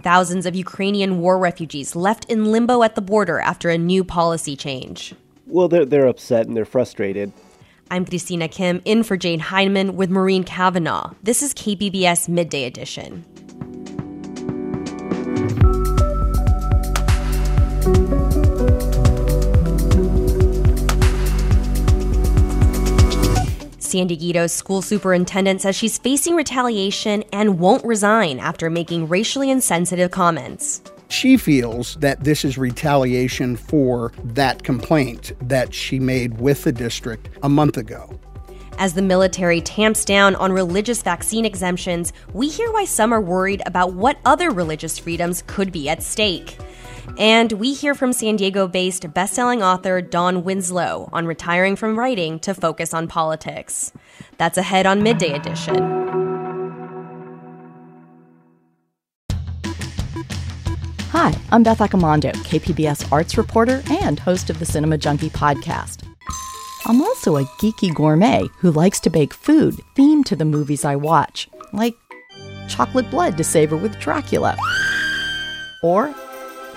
Thousands of Ukrainian war refugees left in limbo at the border after a new policy change. Well, they're, they're upset and they're frustrated. I'm Christina Kim, in for Jade Hindmon with Maureen Cavanaugh. This is KPBS Midday Edition. San Dieguito's school superintendent says she's facing retaliation and won't resign after making racially insensitive comments. She feels that this is retaliation for that complaint that she made with the district a month ago. As the military tamps down on religious vaccine exemptions, we hear why some are worried about what other religious freedoms could be at stake. And we hear from San Diego based bestselling author Don Winslow on retiring from writing to focus on politics. That's ahead on Midday Edition. Hi, I'm Beth Accomando, KPBS arts reporter and host of the Cinema Junkie podcast. I'm also a geeky gourmet who likes to bake food themed to the movies I watch, like chocolate blood to savor with Dracula, or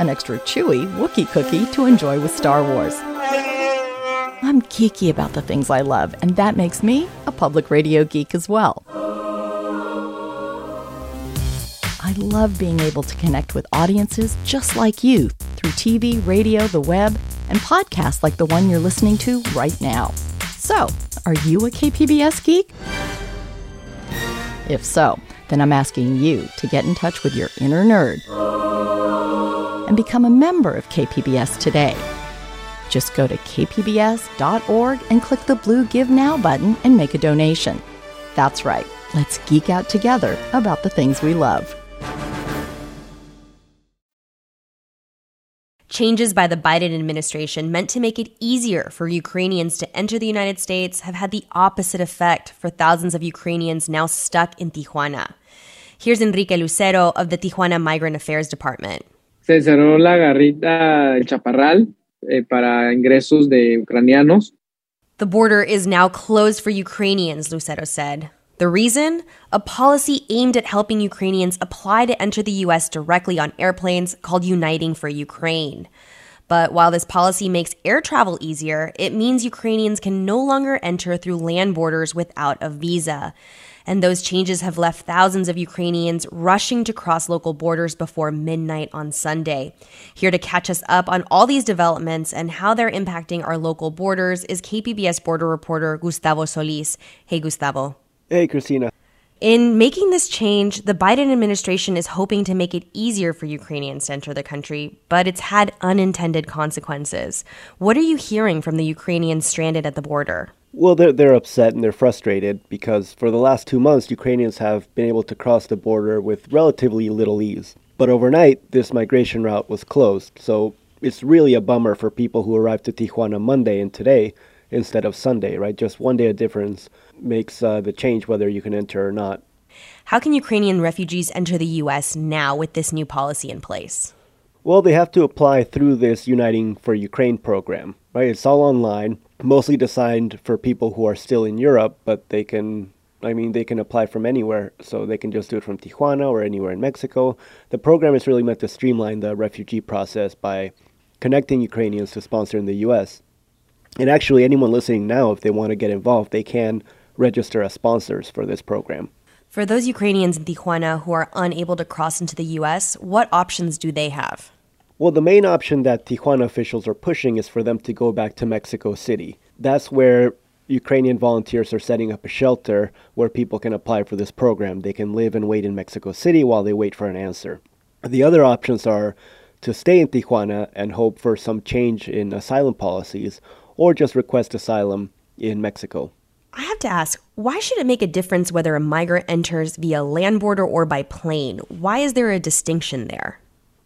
an extra chewy Wookiee cookie to enjoy with Star Wars. I'm geeky about the things I love, and that makes me a public radio geek as well. I love being able to connect with audiences just like you through TV, radio, the web, and podcasts like the one you're listening to right now. So, are you a KPBS geek? If so, then I'm asking you to get in touch with your inner nerd and become a member of KPBS today. Just go to kpbs.org and click the blue Give Now button and make a donation. That's right, let's geek out together about the things we love. Changes by the Biden administration meant to make it easier for Ukrainians to enter the United States have had the opposite effect for thousands of Ukrainians now stuck in Tijuana. Here's Enrique Lucero of the Tijuana Migrant Affairs Department. Se cerró la garita El Chaparral eh, para ingresos de ucranianos. The border is now closed for Ukrainians, Lucero said. The reason? A policy aimed at helping Ukrainians apply to enter the U.S. directly on airplanes called Uniting for Ukraine. But while this policy makes air travel easier, it means Ukrainians can no longer enter through land borders without a visa. And those changes have left thousands of Ukrainians rushing to cross local borders before midnight on Sunday. Here to catch us up on all these developments and how they're impacting our local borders is KPBS border reporter Gustavo Solis. Hey, Gustavo. Hey, Christina. In making this change, the Biden administration is hoping to make it easier for Ukrainians to enter the country, but it's had unintended consequences. What are you hearing from the Ukrainians stranded at the border? Well, they're, they're upset and they're frustrated because for the last two months, Ukrainians have been able to cross the border with relatively little ease. But overnight, this migration route was closed, so it's really a bummer for people who arrived to Tijuana Monday and today instead of Sunday, right? Just one day of difference makes uh, the change whether you can enter or not. How can Ukrainian refugees enter the U.S. now with this new policy in place? Well, they have to apply through this Uniting for Ukraine program, right? It's all online, mostly designed for people who are still in Europe, but they can, I mean, they can apply from anywhere. So they can just do it from Tijuana or anywhere in Mexico. The program is really meant to streamline the refugee process by connecting Ukrainians to sponsor in the U.S. And actually, anyone listening now, if they want to get involved, they can register as sponsors for this program. For those Ukrainians in Tijuana who are unable to cross into the U.S., what options do they have? Well, the main option that Tijuana officials are pushing is for them to go back to Mexico City. That's where Ukrainian volunteers are setting up a shelter where people can apply for this program. They can live and wait in Mexico City while they wait for an answer. The other options are to stay in Tijuana and hope for some change in asylum policies, or just request asylum in Mexico. I have to ask, why should it make a difference whether a migrant enters via land border or by plane? Why is there a distinction there?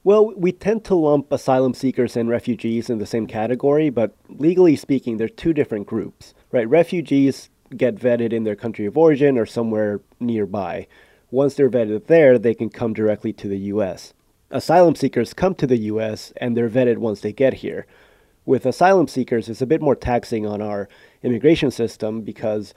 Well, we tend to lump asylum seekers and refugees in the same category, but legally speaking, they're two different groups, right? Refugees get vetted in their country of origin or somewhere nearby. Once they're vetted there, they can come directly to the US. Asylum seekers come to the US and they're vetted once they get here with asylum seekers, it's a bit more taxing on our immigration system because,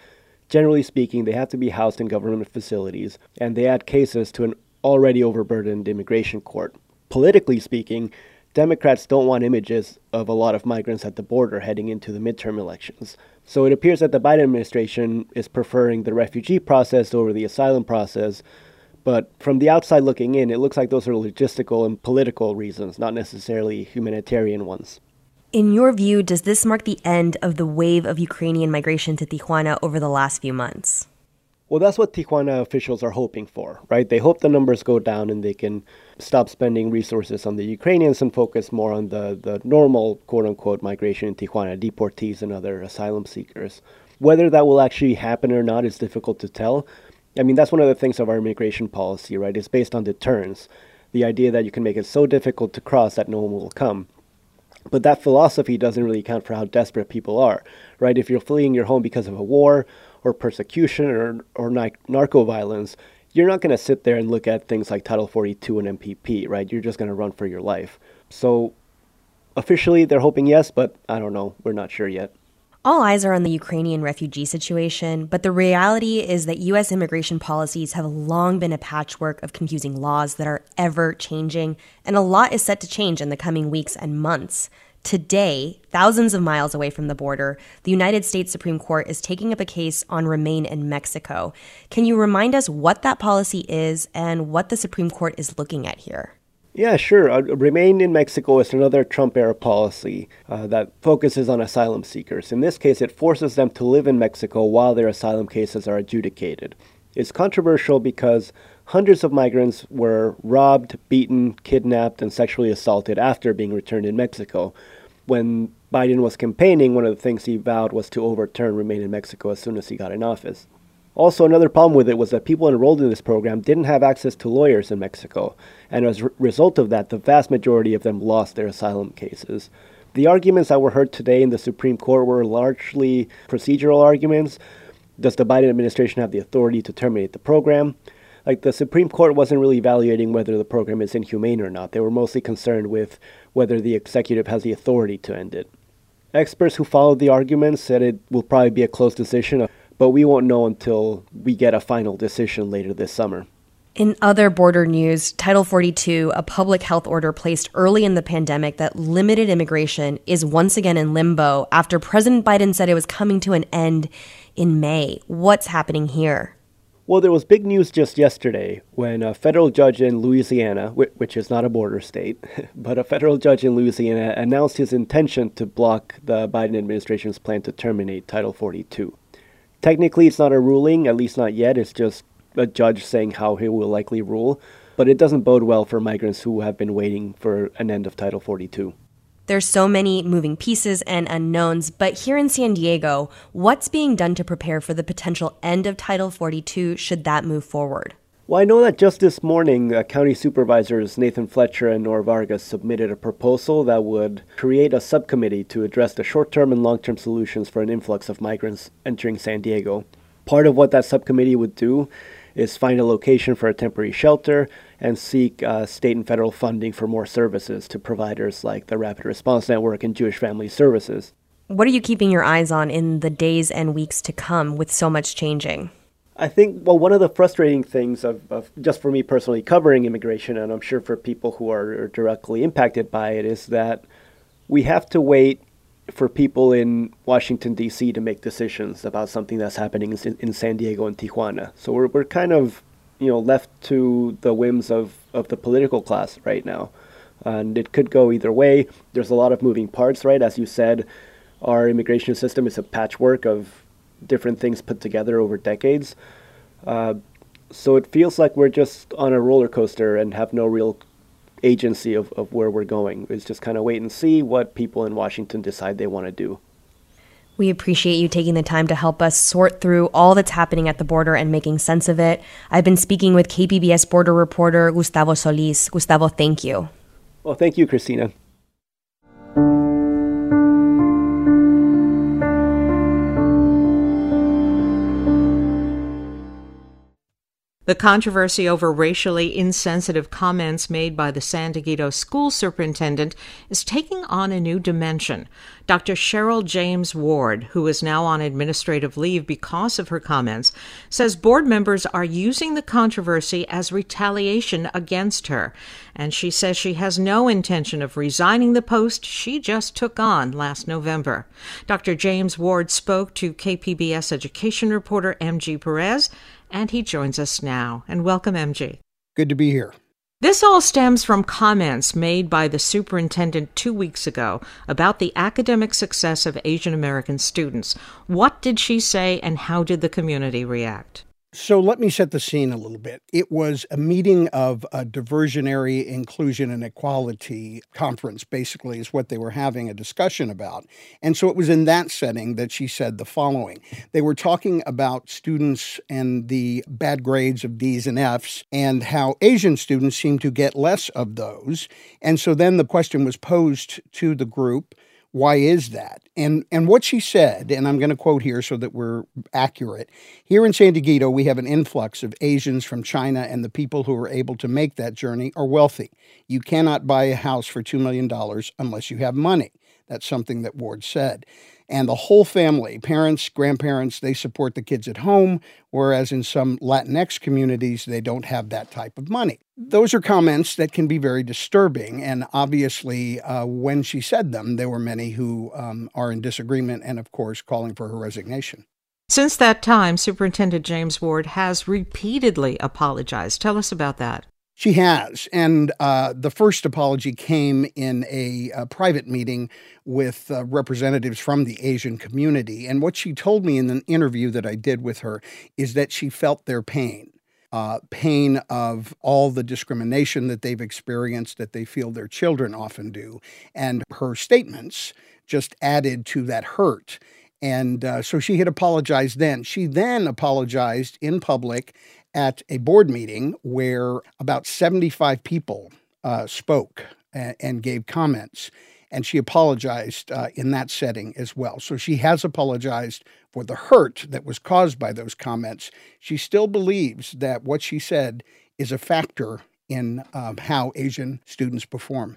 generally speaking, they have to be housed in government facilities, and they add cases to an already overburdened immigration court. Politically speaking, Democrats don't want images of a lot of migrants at the border heading into the midterm elections. So it appears that the Biden administration is preferring the refugee process over the asylum process. But from the outside looking in, it looks like those are logistical and political reasons, not necessarily humanitarian ones. In your view, does this mark the end of the wave of Ukrainian migration to Tijuana over the last few months? Well, that's what Tijuana officials are hoping for, right? They hope the numbers go down and they can stop spending resources on the Ukrainians and focus more on the, the normal, quote unquote, migration in Tijuana, deportees and other asylum seekers. Whether that will actually happen or not is difficult to tell. I mean, that's one of the things of our immigration policy, right? It's based on deterrence. The idea that you can make it so difficult to cross that no one will come. But that philosophy doesn't really account for how desperate people are, right? If you're fleeing your home because of a war or persecution or, or narco violence, you're not going to sit there and look at things like Title 42 and MPP, right? You're just going to run for your life. So officially, they're hoping yes, but I don't know. We're not sure yet. All eyes are on the Ukrainian refugee situation, but the reality is that U.S. immigration policies have long been a patchwork of confusing laws that are ever changing, and a lot is set to change in the coming weeks and months. Today, thousands of miles away from the border, the United States Supreme Court is taking up a case on Remain in Mexico. Can you remind us what that policy is and what the Supreme Court is looking at here? Yeah, sure. Uh, Remain in Mexico is another Trump era policy uh, that focuses on asylum seekers. In this case, it forces them to live in Mexico while their asylum cases are adjudicated. It's controversial because hundreds of migrants were robbed, beaten, kidnapped, and sexually assaulted after being returned in Mexico. When Biden was campaigning, one of the things he vowed was to overturn Remain in Mexico as soon as he got in office. Also, another problem with it was that people enrolled in this program didn't have access to lawyers in Mexico, and as a result of that, the vast majority of them lost their asylum cases. The arguments that were heard today in the Supreme Court were largely procedural arguments. Does the Biden administration have the authority to terminate the program? like the Supreme Court wasn't really evaluating whether the program is inhumane or not. They were mostly concerned with whether the executive has the authority to end it. Experts who followed the argument said it will probably be a close decision, but we won't know until we get a final decision later this summer. In other border news, Title 42, a public health order placed early in the pandemic that limited immigration, is once again in limbo after President Biden said it was coming to an end in May. What's happening here? Well, there was big news just yesterday when a federal judge in Louisiana, which is not a border state, but a federal judge in Louisiana announced his intention to block the Biden administration's plan to terminate Title 42. Technically, it's not a ruling, at least not yet. It's just a judge saying how he will likely rule, but it doesn't bode well for migrants who have been waiting for an end of Title 42. There's so many moving pieces and unknowns, but here in San Diego, what's being done to prepare for the potential end of Title 42 should that move forward? Well, I know that just this morning, uh, County Supervisors Nathan Fletcher and Nora Vargas submitted a proposal that would create a subcommittee to address the short term and long term solutions for an influx of migrants entering San Diego. Part of what that subcommittee would do is find a location for a temporary shelter and seek uh, state and federal funding for more services to providers like the Rapid Response Network and Jewish Family Services. What are you keeping your eyes on in the days and weeks to come with so much changing? I think, well, one of the frustrating things of, of, just for me personally covering immigration, and I'm sure for people who are directly impacted by it, is that we have to wait for people in Washington D.C. to make decisions about something that's happening in, in San Diego and Tijuana. So we're we're kind of you know left to the whims of of the political class right now, and it could go either way. There's a lot of moving parts, right? As you said, our immigration system is a patchwork of different things put together over decades. Uh, so it feels like we're just on a roller coaster and have no real agency of, of where we're going. It's just kind of wait and see what people in Washington decide they want to do. We appreciate you taking the time to help us sort through all that's happening at the border and making sense of it. I've been speaking with KPBS border reporter Gustavo Solis. Gustavo, thank you. Well, thank you, Christina. The controversy over racially insensitive comments made by the San Dieguito school superintendent is taking on a new dimension. Dr. Cheryl James Ward, who is now on administrative leave because of her comments, says board members are using the controversy as retaliation against her. And she says she has no intention of resigning the post she just took on last November. Dr. James Ward spoke to KPBS education reporter MG Perez and he joins us now. And welcome, MG. Good to be here. This all stems from comments made by the superintendent two weeks ago about the academic success of Asian American students. What did she say, and how did the community react? So let me set the scene a little bit. It was a meeting of a diversionary inclusion and equality conference, basically, is what they were having a discussion about. And so it was in that setting that she said the following They were talking about students and the bad grades of D's and F's, and how Asian students seem to get less of those. And so then the question was posed to the group why is that? And and what she said, and I'm going to quote here so that we're accurate. Here in San Dieguito, we have an influx of Asians from China, and the people who are able to make that journey are wealthy. You cannot buy a house for $2 million unless you have money. That's something that Ward said and the whole family, parents, grandparents, they support the kids at home, whereas in some Latinx communities, they don't have that type of money. Those are comments that can be very disturbing, and obviously, uh, when she said them, there were many who um, are in disagreement and, of course, calling for her resignation. Since that time, Superintendent James Ward has repeatedly apologized. Tell us about that. She has. And uh, the first apology came in a, a private meeting with uh, representatives from the Asian community. And what she told me in an interview that I did with her is that she felt their pain. Uh, pain of all the discrimination that they've experienced, that they feel their children often do. And her statements just added to that hurt. And uh, so she had apologized then. She then apologized in public at a board meeting where about 75 people uh, spoke and, and, gave comments. And she apologized uh, in that setting as well. So she has apologized for the hurt that was caused by those comments. She still believes that what she said is a factor in um, how Asian students perform.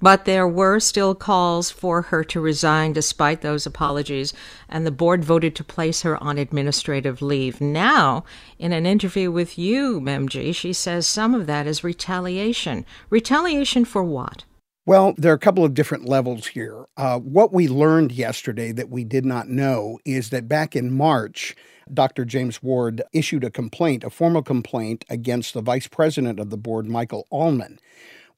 But there were still calls for her to resign despite those apologies, and the board voted to place her on administrative leave. Now, in an interview with you, MG, she says some of that is retaliation. Retaliation for what? Well, there are a couple of different levels here. Uh, what we learned yesterday that we did not know is that back in March, Dr. James Ward issued a complaint, a formal complaint against the vice president of the board, Michael Allman.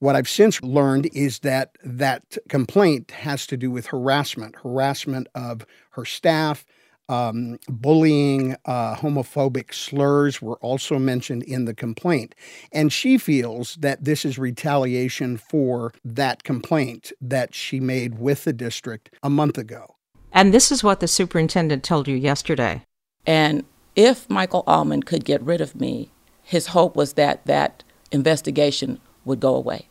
What I've since learned is that that complaint has to do with harassment, harassment of her staff, um, bullying, uh, homophobic slurs were also mentioned in the complaint. And she feels that this is retaliation for that complaint that she made with the district a month ago. And this is what the superintendent told you yesterday. And if Michael Allman could get rid of me, his hope was that that investigation would go away.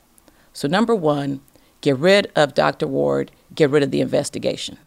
So, number one, get rid of Dr. Ward, get rid of the investigation.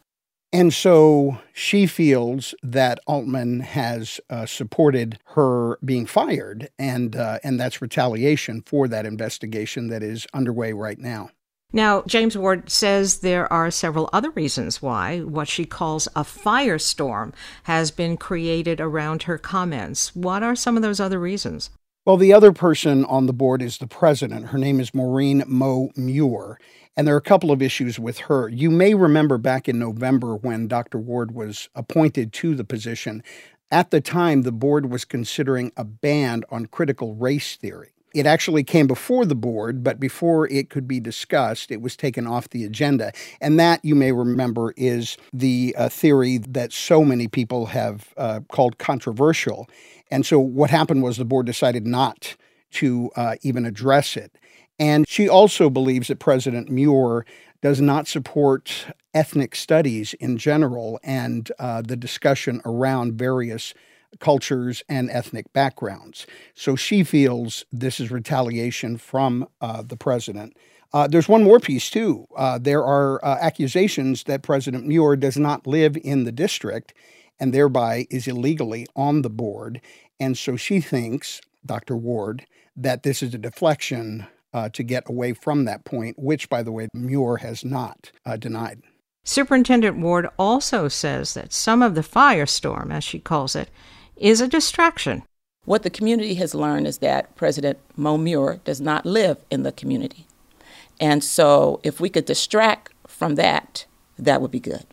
And so she feels that Allman has uh, supported her being fired, and uh, and that's retaliation for that investigation that is underway right now. Now, James Ward says there are several other reasons why what she calls a firestorm has been created around her comments. What are some of those other reasons? Well, the other person on the board is the president. Her name is Maureen Mo Muir. And there are a couple of issues with her. You may remember back in November when Dr. Ward was appointed to the position. At the time, the board was considering a ban on critical race theory. It actually came before the board, but before it could be discussed, it was taken off the agenda. And that, you may remember, is the uh, theory that so many people have uh, called controversial. And so what happened was the board decided not to uh, even address it. And she also believes that President Muir does not support ethnic studies in general and uh, the discussion around various cultures and ethnic backgrounds. So she feels this is retaliation from uh, the president. Uh, there's one more piece, too. Uh, there are uh, accusations that President Muir does not live in the district and thereby is illegally on the board. And so she thinks Dr. Ward, that this is a deflection uh, to get away from that point, which, by the way, Muir has not uh, denied. Superintendent Ward also says that some of the firestorm, as she calls it, is a distraction. What the community has learned is that President Mo Muir does not live in the community. And so if we could distract from that, that would be good.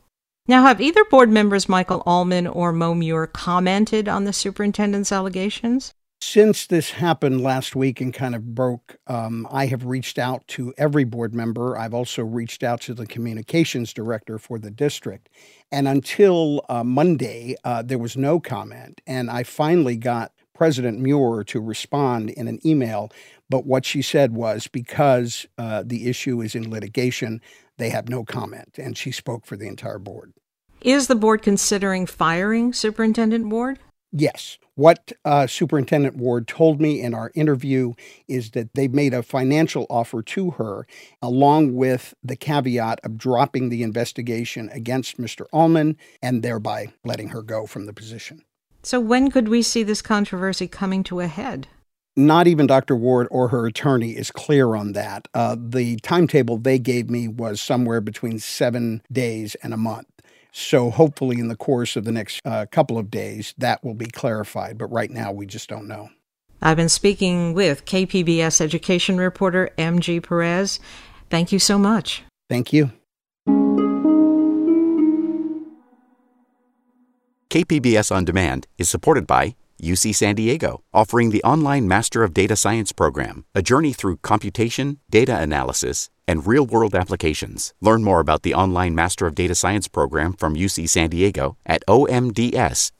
Now, have either board members, Michael Allman or Mo Muir, commented on the superintendent's allegations? Since this happened last week and kind of broke, um, I have reached out to every board member. I've also reached out to the communications director for the district. And until uh, Monday, uh, there was no comment. And I finally got President Muir to respond in an email. But what she said was because uh, the issue is in litigation, they have no comment. And she spoke for the entire board. Is the board considering firing Superintendent Ward? Yes. What uh, Superintendent Ward told me in our interview is that they made a financial offer to her, along with the caveat of dropping the investigation against Mr. Allman and thereby letting her go from the position. So, when could we see this controversy coming to a head? Not even Dr. Ward or her attorney is clear on that. Uh, the timetable they gave me was somewhere between seven days and a month. So hopefully, in the course of the next uh, couple of days, that will be clarified. But right now, we just don't know. I've been speaking with KPBS education reporter MG Perez. Thank you so much. Thank you. KPBS On Demand is supported by UC San Diego, offering the online Master of Data Science program, a journey through computation, data analysis, and real world applications. Learn more about the online Master of Data Science program from UC San Diego at omds.ucsd.edu.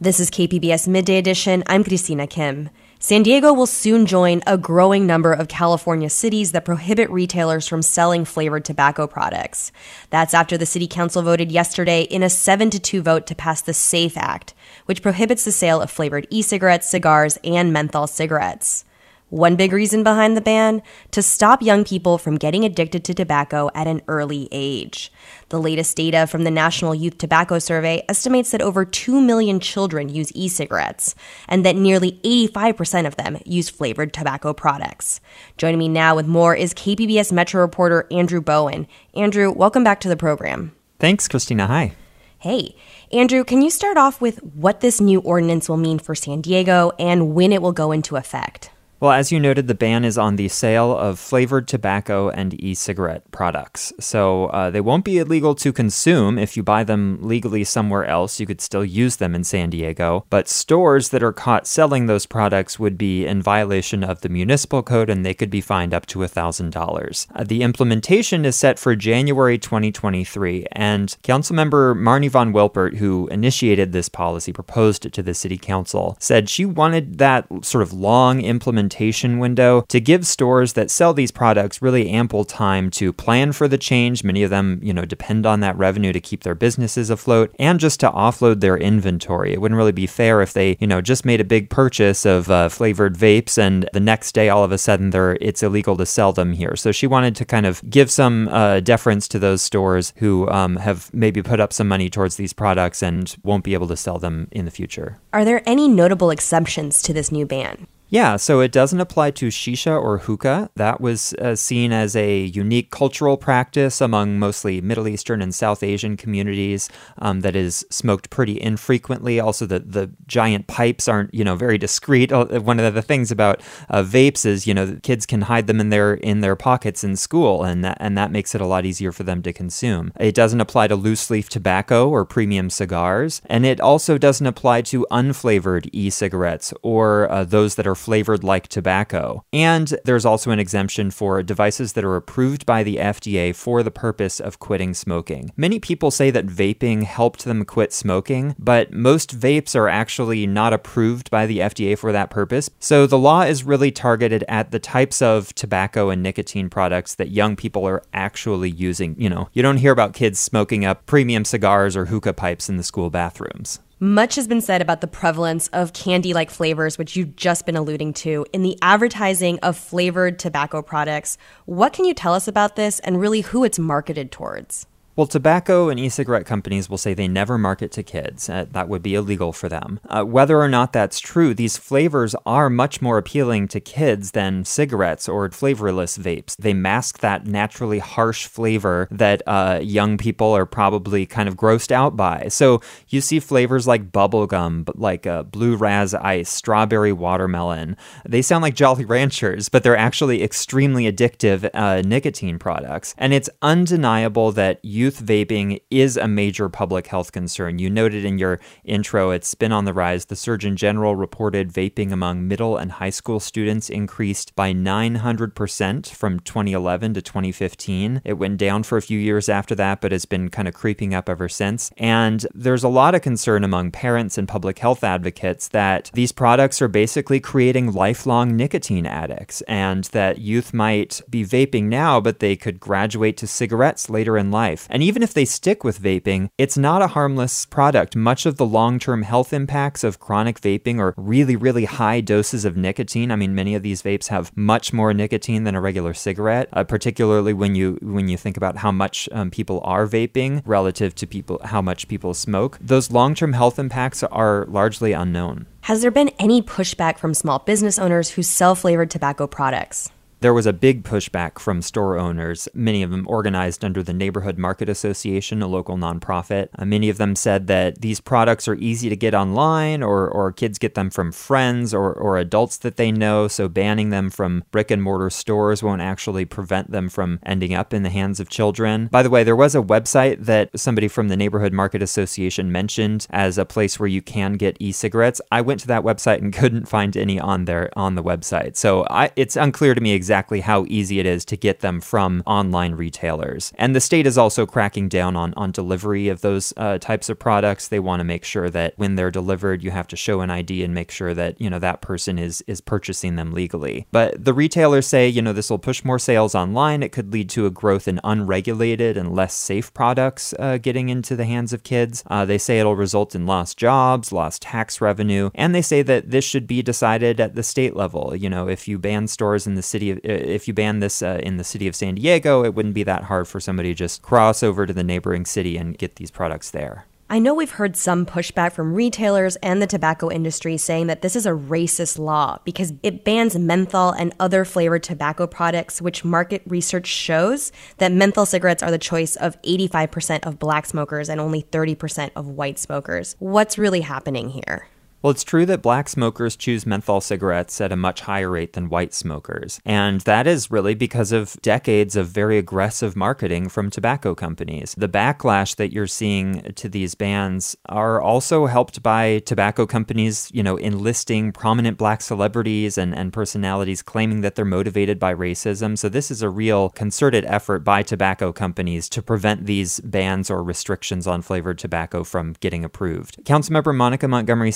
This is KPBS Midday Edition. I'm Christina Kim. San Diego will soon join a growing number of California cities that prohibit retailers from selling flavored tobacco products. That's after the city council voted yesterday in a 7 to 2 vote to pass the SAFE Act, which prohibits the sale of flavored e-cigarettes, cigars, and menthol cigarettes. One big reason behind the ban? To stop young people from getting addicted to tobacco at an early age. The latest data from the National Youth Tobacco Survey estimates that over 2 million children use e cigarettes, and that nearly 85% of them use flavored tobacco products. Joining me now with more is KPBS Metro reporter Andrew Bowen. Andrew, welcome back to the program. Thanks, Christina. Hi. Hey, Andrew, can you start off with what this new ordinance will mean for San Diego and when it will go into effect? Well, as you noted, the ban is on the sale of flavored tobacco and e cigarette products. So uh, they won't be illegal to consume. If you buy them legally somewhere else, you could still use them in San Diego. But stores that are caught selling those products would be in violation of the municipal code and they could be fined up to $1,000. Uh, the implementation is set for January 2023. And Councilmember Marni von Wilpert, who initiated this policy, proposed it to the city council, said she wanted that sort of long implementation implementation window to give stores that sell these products really ample time to plan for the change. Many of them, you know, depend on that revenue to keep their businesses afloat and just to offload their inventory. It wouldn't really be fair if they, you know, just made a big purchase of uh, flavored vapes and the next day all of a sudden they're it's illegal to sell them here. So she wanted to kind of give some uh, deference to those stores who um, have maybe put up some money towards these products and won't be able to sell them in the future. Are there any notable exceptions to this new ban? Yeah, so it doesn't apply to shisha or hookah. That was uh, seen as a unique cultural practice among mostly Middle Eastern and South Asian communities um, that is smoked pretty infrequently. Also, the, the giant pipes aren't, you know, very discreet. Uh, one of the things about uh, vapes is, you know, kids can hide them in their in their pockets in school, and that, and that makes it a lot easier for them to consume. It doesn't apply to loose leaf tobacco or premium cigars, and it also doesn't apply to unflavored e-cigarettes or uh, those that are flavored like tobacco. And there's also an exemption for devices that are approved by the FDA for the purpose of quitting smoking. Many people say that vaping helped them quit smoking, but most vapes are actually not approved by the FDA for that purpose. So the law is really targeted at the types of tobacco and nicotine products that young people are actually using. You know, you don't hear about kids smoking up premium cigars or hookah pipes in the school bathrooms. Much has been said about the prevalence of candy like flavors, which you've just been alluding to, in the advertising of flavored tobacco products. What can you tell us about this and really who it's marketed towards? Well, tobacco and e cigarette companies will say they never market to kids. Uh, that would be illegal for them. Uh, whether or not that's true, these flavors are much more appealing to kids than cigarettes or flavorless vapes. They mask that naturally harsh flavor that uh, young people are probably kind of grossed out by. So you see flavors like bubblegum, like uh, blue raz ice, strawberry watermelon. They sound like Jolly Ranchers, but they're actually extremely addictive uh, nicotine products. And it's undeniable that you youth vaping is a major public health concern. You noted in your intro it's been on the rise. The Surgeon General reported vaping among middle and high school students increased by 900% from 2011 to 2015. It went down for a few years after that, but has been kind of creeping up ever since. And there's a lot of concern among parents and public health advocates that these products are basically creating lifelong nicotine addicts and that youth might be vaping now, but they could graduate to cigarettes later in life. And even if they stick with vaping, it's not a harmless product. Much of the long term health impacts of chronic vaping or really, really high doses of nicotine. I mean, many of these vapes have much more nicotine than a regular cigarette, uh, particularly when you when you think about how much um, people are vaping relative to people how much people smoke. Those long term health impacts are largely unknown. Has there been any pushback from small business owners who sell flavored tobacco products? There was a big pushback from store owners, many of them organized under the Neighborhood Market Association, a local nonprofit. Uh, many of them said that these products are easy to get online, or, or kids get them from friends or, or adults that they know, so banning them from brick and mortar stores won't actually prevent them from ending up in the hands of children. By the way, there was a website that somebody from the Neighborhood Market Association mentioned as a place where you can get e cigarettes. I went to that website and couldn't find any on there on the website. So I, it's unclear to me exactly exactly how easy it is to get them from online retailers. And the state is also cracking down on, on delivery of those uh, types of products. They want to make sure that when they're delivered, you have to show an ID and make sure that, you know, that person is, is purchasing them legally. But the retailers say, you know, this will push more sales online. It could lead to a growth in unregulated and less safe products uh, getting into the hands of kids. Uh, they say it'll result in lost jobs, lost tax revenue, and they say that this should be decided at the state level. You know, if you ban stores in the city of if you ban this uh, in the city of San Diego, it wouldn't be that hard for somebody to just cross over to the neighboring city and get these products there. I know we've heard some pushback from retailers and the tobacco industry saying that this is a racist law because it bans menthol and other flavored tobacco products, which market research shows that menthol cigarettes are the choice of 85% of black smokers and only 30% of white smokers. What's really happening here? Well, it's true that black smokers choose menthol cigarettes at a much higher rate than white smokers. And that is really because of decades of very aggressive marketing from tobacco companies. The backlash that you're seeing to these bans are also helped by tobacco companies, you know, enlisting prominent black celebrities and, and personalities claiming that they're motivated by racism. So this is a real concerted effort by tobacco companies to prevent these bans or restrictions on flavored tobacco from getting approved. Councilmember Monica Montgomery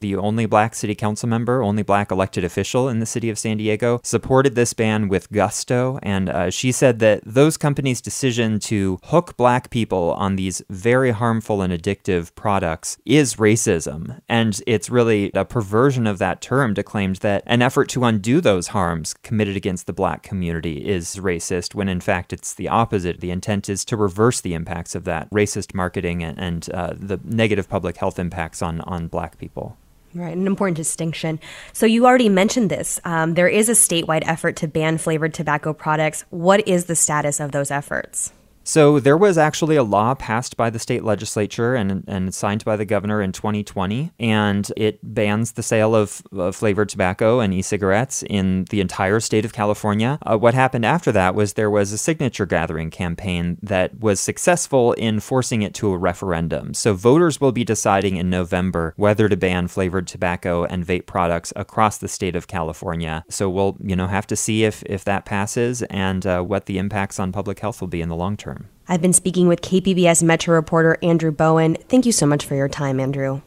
The only black city council member, only black elected official in the city of San Diego, supported this ban with gusto. And uh, she said that those companies' decision to hook black people on these very harmful and addictive products is racism. And it's really a perversion of that term to claim that an effort to undo those harms committed against the black community is racist, when in fact it's the opposite. The intent is to reverse the impacts of that racist marketing and, and uh, the negative public health impacts on, on black people. Right, an important distinction. So you already mentioned this. Um, there is a statewide effort to ban flavored tobacco products. What is the status of those efforts? So there was actually a law passed by the state legislature and, and signed by the governor in 2020, and it bans the sale of, of flavored tobacco and e-cigarettes in the entire state of California. Uh, what happened after that was there was a signature gathering campaign that was successful in forcing it to a referendum. So voters will be deciding in November whether to ban flavored tobacco and vape products across the state of California. So we'll you know have to see if if that passes and uh, what the impacts on public health will be in the long term. I've been speaking with KPBS Metro reporter Andrew Bowen. Thank you so much for your time, Andrew.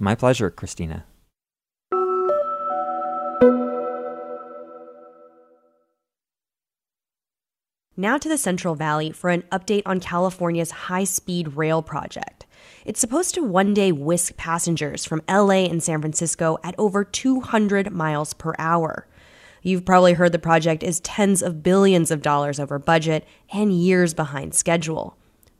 My pleasure, Christina. Now to the Central Valley for an update on California's high speed rail project. It's supposed to one day whisk passengers from LA and San Francisco at over 200 miles per hour. You've probably heard the project is tens of billions of dollars over budget and years behind schedule.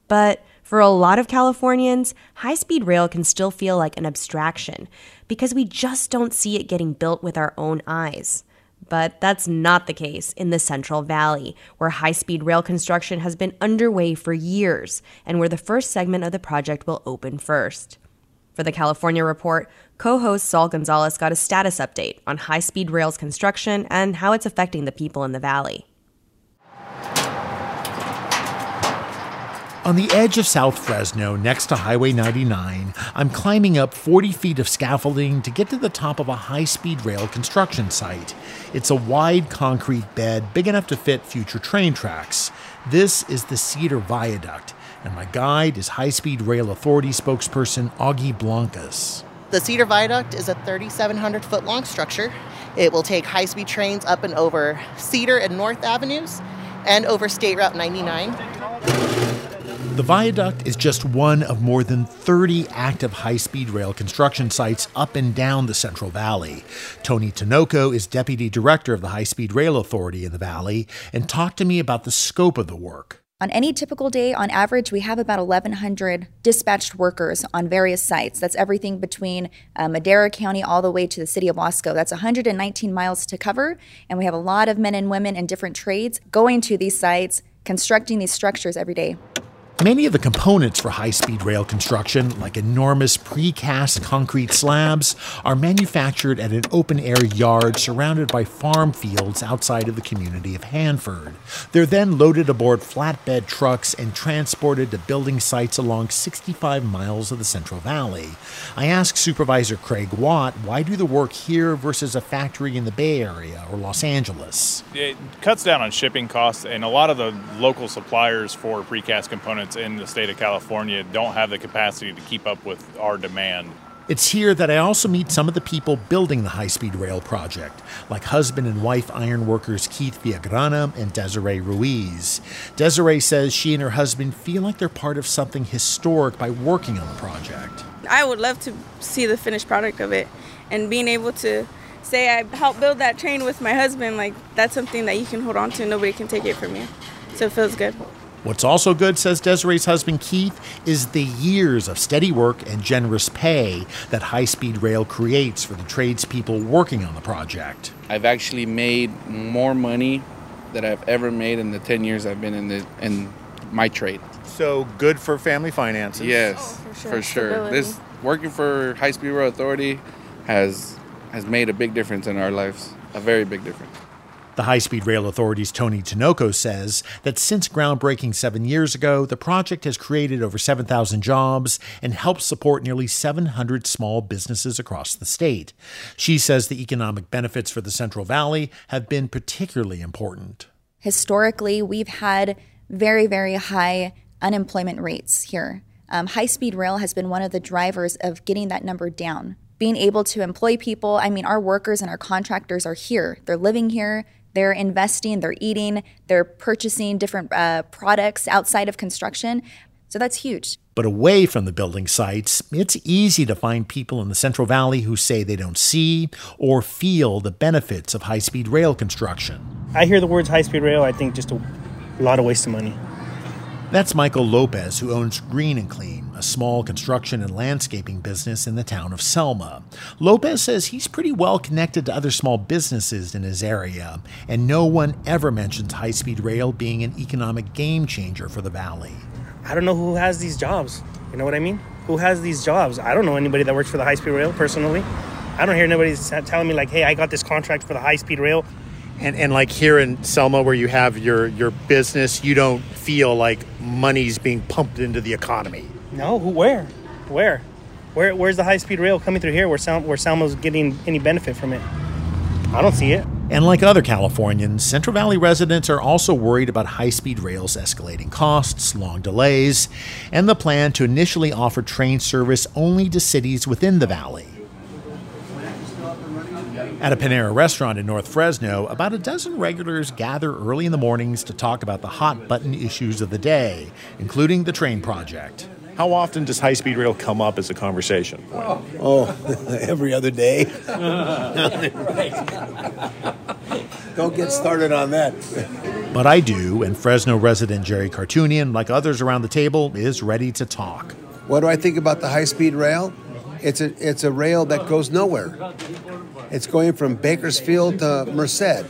But for a lot of Californians, high speed rail can still feel like an abstraction because we just don't see it getting built with our own eyes. But that's not the case in the Central Valley, where high speed rail construction has been underway for years and where the first segment of the project will open first. For the California Report, co host Saul Gonzalez got a status update on high speed rail's construction and how it's affecting the people in the valley. On the edge of South Fresno, next to Highway 99, I'm climbing up 40 feet of scaffolding to get to the top of a high speed rail construction site. It's a wide concrete bed big enough to fit future train tracks. This is the Cedar Viaduct, and my guide is High Speed Rail Authority spokesperson Augie Blancas. The Cedar Viaduct is a 3,700 foot long structure. It will take high speed trains up and over Cedar and North Avenues and over State Route 99. The viaduct is just one of more than 30 active high speed rail construction sites up and down the Central Valley. Toni Tinoco is deputy director of the High Speed Rail Authority in the Valley and talked to me about the scope of the work. On any typical day, on average, we have about 1,100 dispatched workers on various sites. That's everything between uh, Madera County all the way to the city of Wasco. That's 119 miles to cover, and we have a lot of men and women in different trades going to these sites, constructing these structures every day. Many of the components for high speed rail construction, like enormous precast concrete slabs, are manufactured at an open air yard surrounded by farm fields outside of the community of Hanford. They're then loaded aboard flatbed trucks and transported to building sites along 65 miles of the Central Valley. I asked Supervisor Craig Watt why do the work here versus a factory in the Bay Area or Los Angeles? It cuts down on shipping costs, and a lot of the local suppliers for precast components in the state of California don't have the capacity to keep up with our demand. It's here that I also meet some of the people building the high speed rail project, like husband and wife ironworkers Keith Villagrana and Desiree Ruiz. Desiree says she and her husband feel like they're part of something historic by working on the project. I would love to see the finished product of it and being able to say I helped build that train with my husband, like that's something that you can hold on to. Nobody can take it from you. So it feels good. What's also good, says Desiree's husband Keith, is the years of steady work and generous pay that high speed rail creates for the tradespeople working on the project. I've actually made more money than I've ever made in the 10 years I've been in, the, in my trade. So good for family finances? Yes, oh, for sure. For sure. This working for High Speed Rail Authority has has made a big difference in our lives, a very big difference. The High Speed Rail Authority's Toni Tinoco says that since groundbreaking seven years ago, the project has created over 7,000 jobs and helped support nearly 700 small businesses across the state. She says the economic benefits for the Central Valley have been particularly important. Historically, we've had very, very high unemployment rates here. Um, high speed rail has been one of the drivers of getting that number down. Being able to employ people, I mean, our workers and our contractors are here. They're living here, they're investing, they're eating, they're purchasing different uh, products outside of construction. So that's huge. But away from the building sites, it's easy to find people in the Central Valley who say they don't see or feel the benefits of high speed rail construction. I hear the words high speed rail, I think just a, a lot of waste of money. That's Michael Lopez, who owns Green and Clean, a small construction and landscaping business in the town of Selma. Lopez says he's pretty well connected to other small businesses in his area, and no one ever mentions high speed rail being an economic game changer for the valley. I don't know who has these jobs. You know what I mean? Who has these jobs? I don't know anybody that works for the high speed rail personally. I don't hear anybody telling me, like, hey, I got this contract for the high speed rail. And, and like here in Selma, where you have your, your business, you don't feel like money's being pumped into the economy. No, who, where? Where? Where, where's the high speed rail coming through here where, Sal- where Selma's getting any benefit from it? I don't see it. And like other Californians, Central Valley residents are also worried about high speed rail's escalating costs, long delays, and the plan to initially offer train service only to cities within the valley. At a Panera restaurant in North Fresno, about a dozen regulars gather early in the mornings to talk about the hot button issues of the day, including the train project. How often does high speed rail come up as a conversation? Oh, oh every other day. Don't get started on that. But I do, and Fresno resident Jerry Cartunian, like others around the table, is ready to talk. What do I think about the high speed rail? It's a, it's a rail that goes nowhere. It's going from Bakersfield to Merced.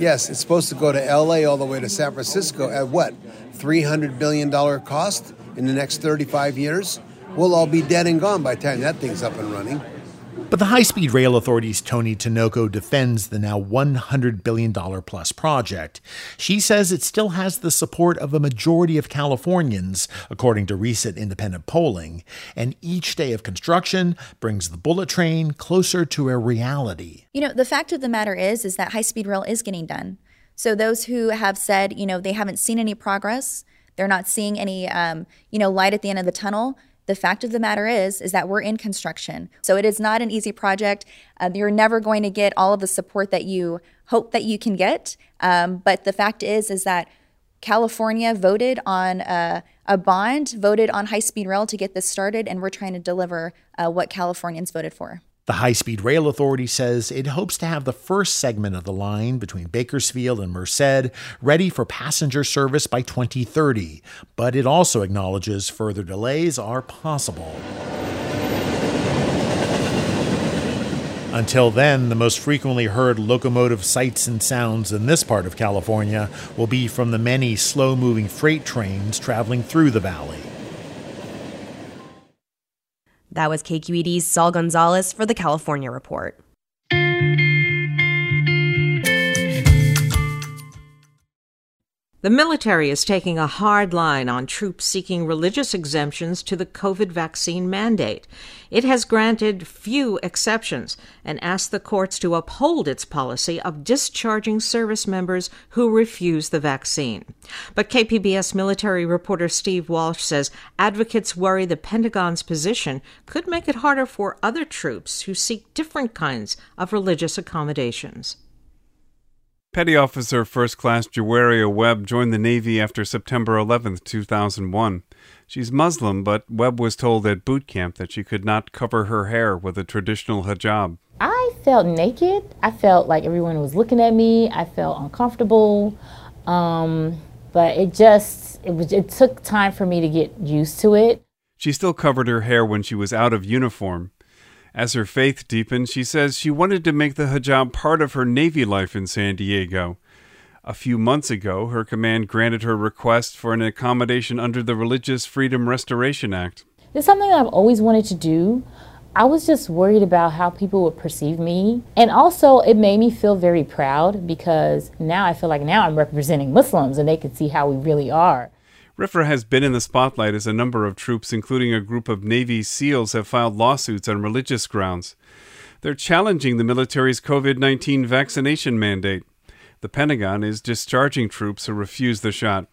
Yes, it's supposed to go to LA all the way to San Francisco at what? $300 billion cost in the next 35 years? We'll all be dead and gone by the time that thing's up and running. But the High Speed Rail Authority's Toni Tinoco defends the now $100 billion plus project. She says it still has the support of a majority of Californians, according to recent independent polling, and each day of construction brings the bullet train closer to a reality. You know, the fact of the matter is is that high speed rail is getting done. So those who have said, you know, they haven't seen any progress, they're not seeing any, um, you know, light at the end of the tunnel. The fact of the matter is is that we're in construction. So it is not an easy project. Uh, you're never going to get all of the support that you hope that you can get. Um, but the fact is is that california voted on a, a bond voted on high speed rail to get this started and we're trying to deliver uh, what californians voted for the High Speed Rail Authority says it hopes to have the first segment of the line between Bakersfield and Merced ready for passenger service by 2030, but it also acknowledges further delays are possible. Until then, the most frequently heard locomotive sights and sounds in this part of California will be from the many slow moving freight trains traveling through the valley. That was KQED's Saul Gonzalez for the California Report. The military is taking a hard line on troops seeking religious exemptions to the COVID vaccine mandate. It has granted few exceptions and asked the courts to uphold its policy of discharging service members who refuse the vaccine. But KPBS military reporter Steve Walsh says advocates worry the Pentagon's position could make it harder for other troops who seek different kinds of religious accommodations. Petty Officer First Class Juwaria Webb joined the Navy after September 11, 2001. She's Muslim, but Webb was told at boot camp that she could not cover her hair with a traditional hijab. I felt naked. I felt like everyone was looking at me. I felt uncomfortable. Um, but it just it was it took time for me to get used to it. She still covered her hair when she was out of uniform. As her faith deepened, she says she wanted to make the hijab part of her Navy life in San Diego. A few months ago, her command granted her request for an accommodation under the Religious Freedom Restoration Act. It's something that I've always wanted to do. I was just worried about how people would perceive me. And also, it made me feel very proud because now I feel like now I'm representing Muslims and they can see how we really are. RFRA has been in the spotlight as a number of troops, including a group of Navy SEALs, have filed lawsuits on religious grounds. They're challenging the military's COVID 19 vaccination mandate. The Pentagon is discharging troops who refuse the shot.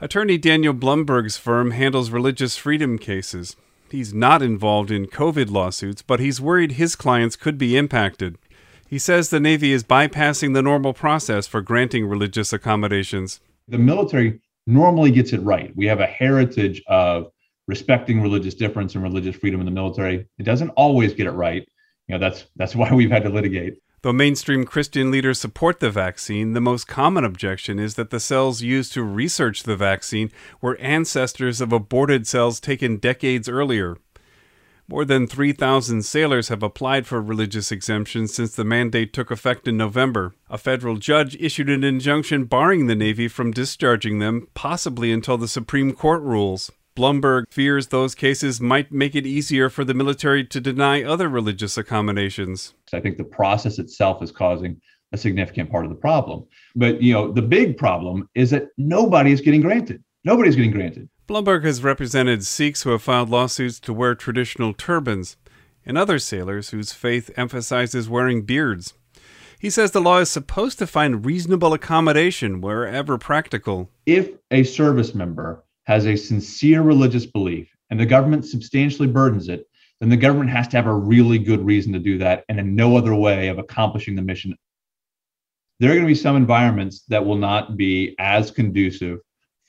Attorney Daniel Blumberg's firm handles religious freedom cases. He's not involved in COVID lawsuits, but he's worried his clients could be impacted. He says the Navy is bypassing the normal process for granting religious accommodations. The military normally gets it right. We have a heritage of respecting religious difference and religious freedom in the military. It doesn't always get it right. You know, that's that's why we've had to litigate. Though mainstream Christian leaders support the vaccine, the most common objection is that the cells used to research the vaccine were ancestors of aborted cells taken decades earlier. More than 3,000 sailors have applied for religious exemptions since the mandate took effect in November. A federal judge issued an injunction barring the Navy from discharging them, possibly until the Supreme Court rules. Blumberg fears those cases might make it easier for the military to deny other religious accommodations. I think the process itself is causing a significant part of the problem. But, you know, the big problem is that nobody is getting granted. Nobody's getting granted. Blumberg has represented Sikhs who have filed lawsuits to wear traditional turbans and other sailors whose faith emphasizes wearing beards. He says the law is supposed to find reasonable accommodation wherever practical. If a service member has a sincere religious belief and the government substantially burdens it, then the government has to have a really good reason to do that and in no other way of accomplishing the mission. There are going to be some environments that will not be as conducive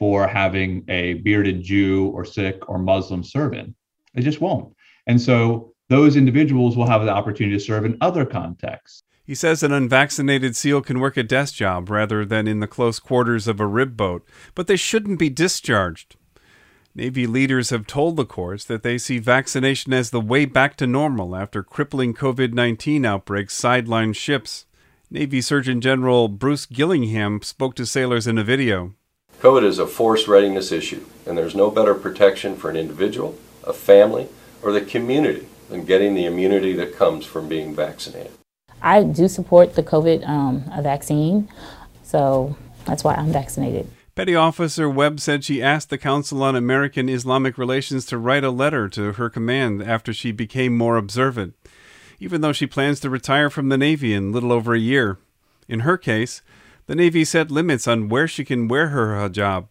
for having a bearded Jew or Sikh or Muslim serve in. They just won't. And so those individuals will have the opportunity to serve in other contexts. He says an unvaccinated SEAL can work a desk job rather than in the close quarters of a rib boat, but they shouldn't be discharged. Navy leaders have told the courts that they see vaccination as the way back to normal after crippling COVID 19 outbreaks sidelined ships. Navy Surgeon General Bruce Gillingham spoke to sailors in a video. COVID is a force readiness issue, and there's no better protection for an individual, a family, or the community than getting the immunity that comes from being vaccinated. I do support the COVID um, vaccine, so that's why I'm vaccinated. Petty Officer Webb said she asked the Council on American Islamic Relations to write a letter to her command after she became more observant, even though she plans to retire from the Navy in little over a year. In her case, the Navy set limits on where she can wear her hijab.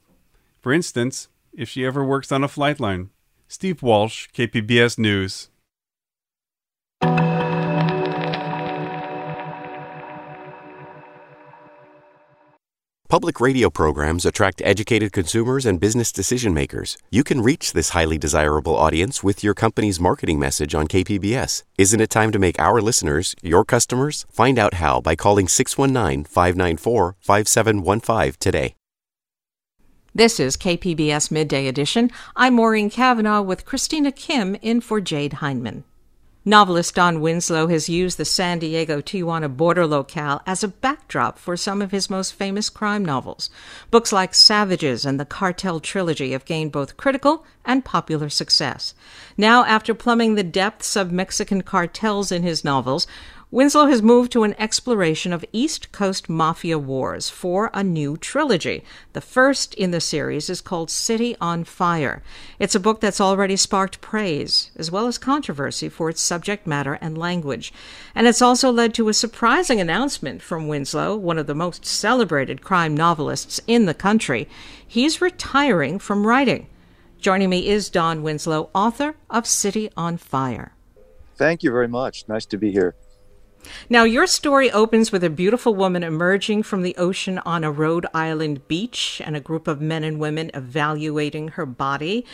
For instance, if she ever works on a flight line. Steve Walsh, KPBS News. Public radio programs attract educated consumers and business decision makers. You can reach this highly desirable audience with your company's marketing message on KPBS. Isn't it time to make our listeners your customers? Find out how by calling 619 594 5715 today. This is KPBS Midday Edition. I'm Maureen Cavanaugh with Christina Kim in for Jade Hindmon. Novelist Don Winslow has used the San Diego Tijuana border locale as a backdrop for some of his most famous crime novels. Books like Savages and the Cartel Trilogy have gained both critical and popular success. Now, after plumbing the depths of Mexican cartels in his novels, Winslow has moved to an exploration of East Coast mafia wars for a new trilogy. The first in the series is called City on Fire. It's a book that's already sparked praise, as well as controversy for its subject matter and language. And it's also led to a surprising announcement from Winslow, one of the most celebrated crime novelists in the country. He's retiring from writing. Joining me is Don Winslow, author of City on Fire. Thank you very much. Nice to be here. Now, your story opens with a beautiful woman emerging from the ocean on a Rhode Island beach and a group of men and women evaluating her body.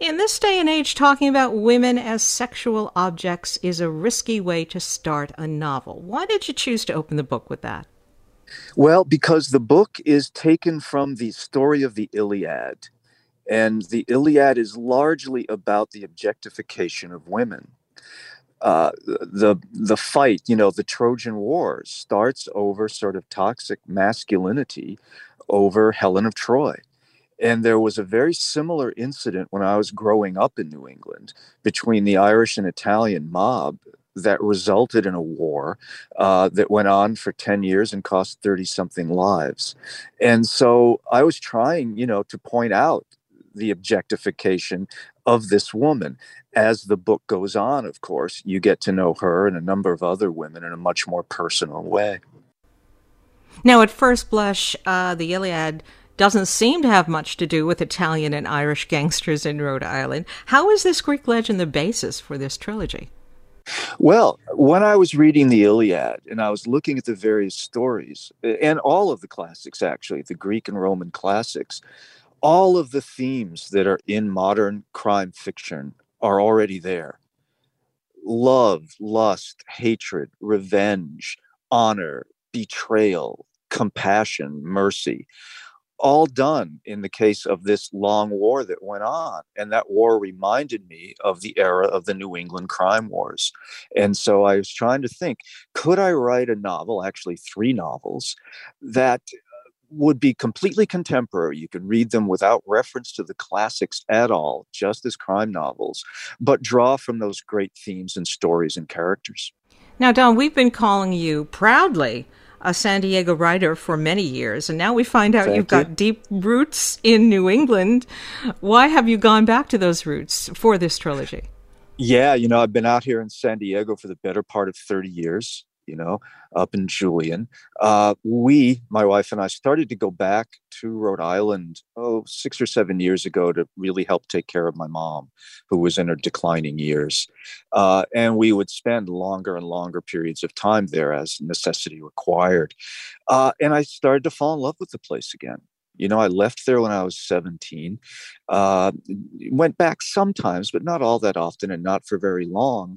In this day and age, talking about women as sexual objects is a risky way to start a novel. Why did you choose to open the book with that? Well, because the book is taken from the story of the Iliad. And the Iliad is largely about the objectification of women. Uh, the the fight, you know, the Trojan War starts over sort of toxic masculinity over Helen of Troy. And there was a very similar incident when I was growing up in New England between the Irish and Italian mob that resulted in a war uh, that went on for 10 years and cost 30 something lives. And so I was trying, you know, to point out the objectification of this woman. As the book goes on, of course, you get to know her and a number of other women in a much more personal way. Now, at first blush, uh, the Iliad doesn't seem to have much to do with Italian and Irish gangsters in Rhode Island. How is this Greek legend the basis for this trilogy? Well, when I was reading the Iliad and I was looking at the various stories, and all of the classics actually, the Greek and Roman classics, all of the themes that are in modern crime fiction are already there love, lust, hatred, revenge, honor, betrayal, compassion, mercy. All done in the case of this long war that went on. And that war reminded me of the era of the New England crime wars. And so I was trying to think could I write a novel, actually, three novels, that would be completely contemporary. You can read them without reference to the classics at all, just as crime novels, but draw from those great themes and stories and characters. Now, Don, we've been calling you proudly a San Diego writer for many years, and now we find out Thank you've you. got deep roots in New England. Why have you gone back to those roots for this trilogy? Yeah, you know, I've been out here in San Diego for the better part of 30 years, you know, up in Julian. Uh, we, my wife and I, started to go back to Rhode Island, oh, six or seven years ago to really help take care of my mom, who was in her declining years. Uh, and we would spend longer and longer periods of time there as necessity required. Uh, and I started to fall in love with the place again. You know, I left there when I was 17. Uh, went back sometimes, but not all that often and not for very long.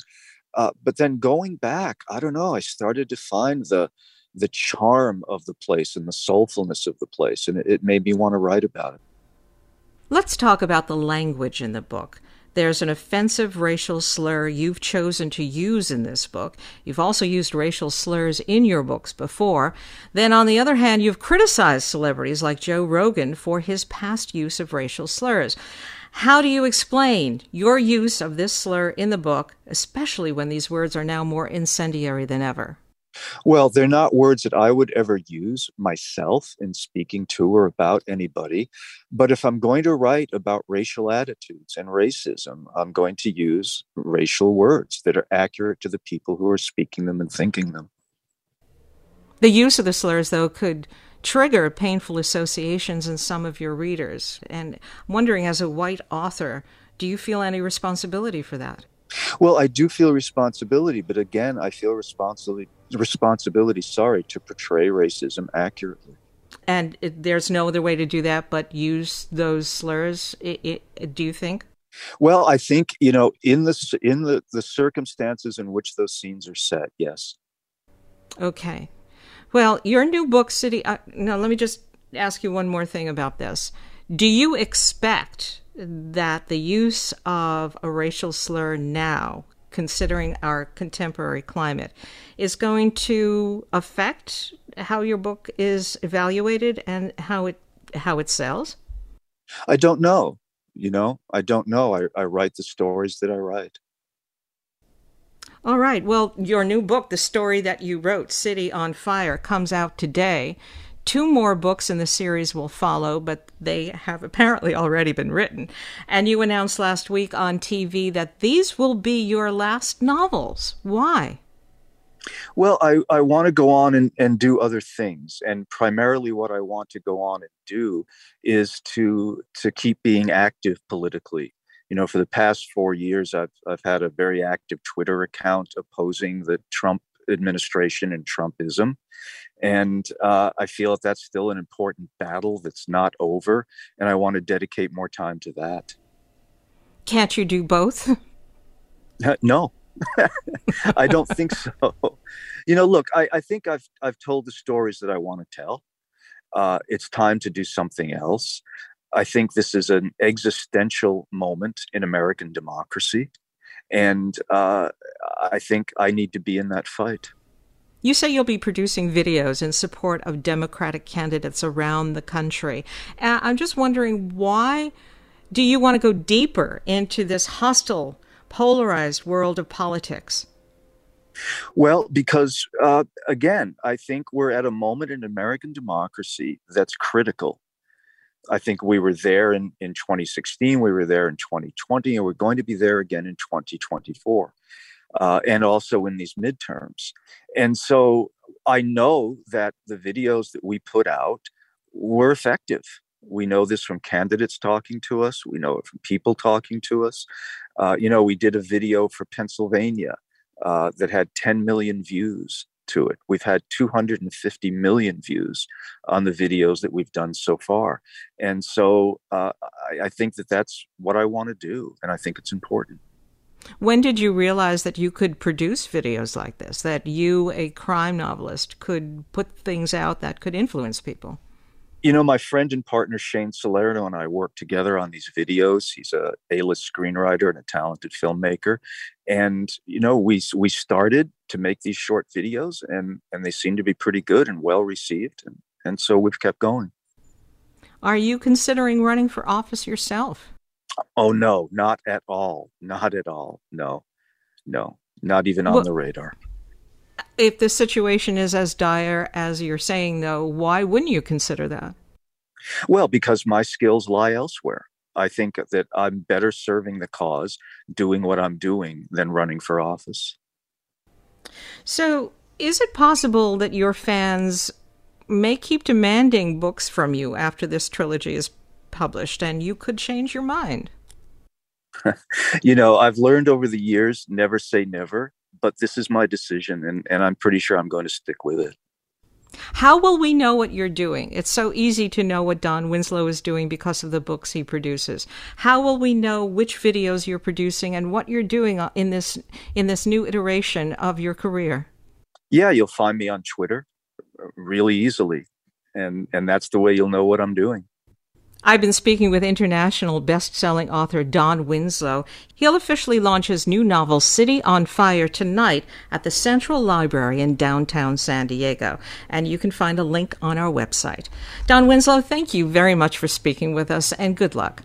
Uh, but then going back, I don't know, I started to find the the charm of the place and the soulfulness of the place, and it, it made me want to write about it. Let's talk about the language in the book. There's an offensive racial slur you've chosen to use in this book. You've also used racial slurs in your books before. Then, on the other hand, you've criticized celebrities like Joe Rogan for his past use of racial slurs. How do you explain your use of this slur in the book, especially when these words are now more incendiary than ever? Well, they're not words that I would ever use myself in speaking to or about anybody. But if I'm going to write about racial attitudes and racism, I'm going to use racial words that are accurate to the people who are speaking them and thinking them. The use of the slurs, though, could trigger painful associations in some of your readers. And I'm wondering, as a white author, do you feel any responsibility for that? Well, I do feel responsibility, but again, I feel responsibility responsibility, sorry, to portray racism accurately. And it, there's no other way to do that but use those slurs. It, it, do you think? Well, I think you know in the in the the circumstances in which those scenes are set. Yes. Okay. Well, your new book, City. Uh, now, let me just ask you one more thing about this. Do you expect that the use of a racial slur now considering our contemporary climate, is going to affect how your book is evaluated and how it how it sells? I don't know. You know, I don't know. I, I write the stories that I write. All right. Well, your new book, the story that you wrote, City on Fire, comes out today. Two more books in the series will follow, but they have apparently already been written. And you announced last week on TV that these will be your last novels. Why? Well, I, I want to go on and, and do other things. And primarily what I want to go on and do is to to keep being active politically. You know, for the past four years I've I've had a very active Twitter account opposing the Trump administration and Trumpism. And uh, I feel that that's still an important battle that's not over. And I want to dedicate more time to that. Can't you do both? no, I don't think so. You know, look, I, I, think I've I've told the stories that I want to tell. Uh, it's time to do something else. I think this is an existential moment in American democracy, and uh, I think I need to be in that fight. You say you'll be producing videos in support of Democratic candidates around the country. Uh, I'm just wondering why do you want to go deeper into this hostile, polarized world of politics? Well, because uh, again, I think we're at a moment in American democracy that's critical. I think we were there in, in 2016, we were there in 2020, and we're going to be there again in 2024 uh, and also in these midterms. And so I know that the videos that we put out were effective. We know this from candidates talking to us. We know it from people talking to us. Uh, you know, we did a video for Pennsylvania uh, that had 10 million views to it. We've had 250 million views on the videos that we've done so far. And so uh, I, I think that that's what I want to do. And I think it's important. When did you realize that you could produce videos like this? That you, a crime novelist, could put things out that could influence people? You know, my friend and partner Shane Salerno and I work together on these videos. He's a A-list screenwriter and a talented filmmaker, and you know, we we started to make these short videos, and and they seem to be pretty good and well received, and and so we've kept going. Are you considering running for office yourself? Oh no, not at all. Not at all. No, no, not even on well, the radar. If the situation is as dire as you're saying, though, why wouldn't you consider that? Well, because my skills lie elsewhere. I think that I'm better serving the cause doing what I'm doing than running for office. So, is it possible that your fans may keep demanding books from you after this trilogy is published and you could change your mind. you know, I've learned over the years never say never, but this is my decision and, and I'm pretty sure I'm going to stick with it. How will we know what you're doing? It's so easy to know what Don Winslow is doing because of the books he produces. How will we know which videos you're producing and what you're doing uh, in this in this new iteration of your career? Yeah, you'll find me on Twitter uh, really easily. And and that's the way you'll know what I'm doing. I've been speaking with international best-selling author Don Winslow. He'll officially launch his new novel City on Fire tonight at the Central Library in downtown San Diego, and you can find a link on our website. Don Winslow, thank you very much for speaking with us and good luck.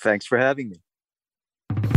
Thanks for having me.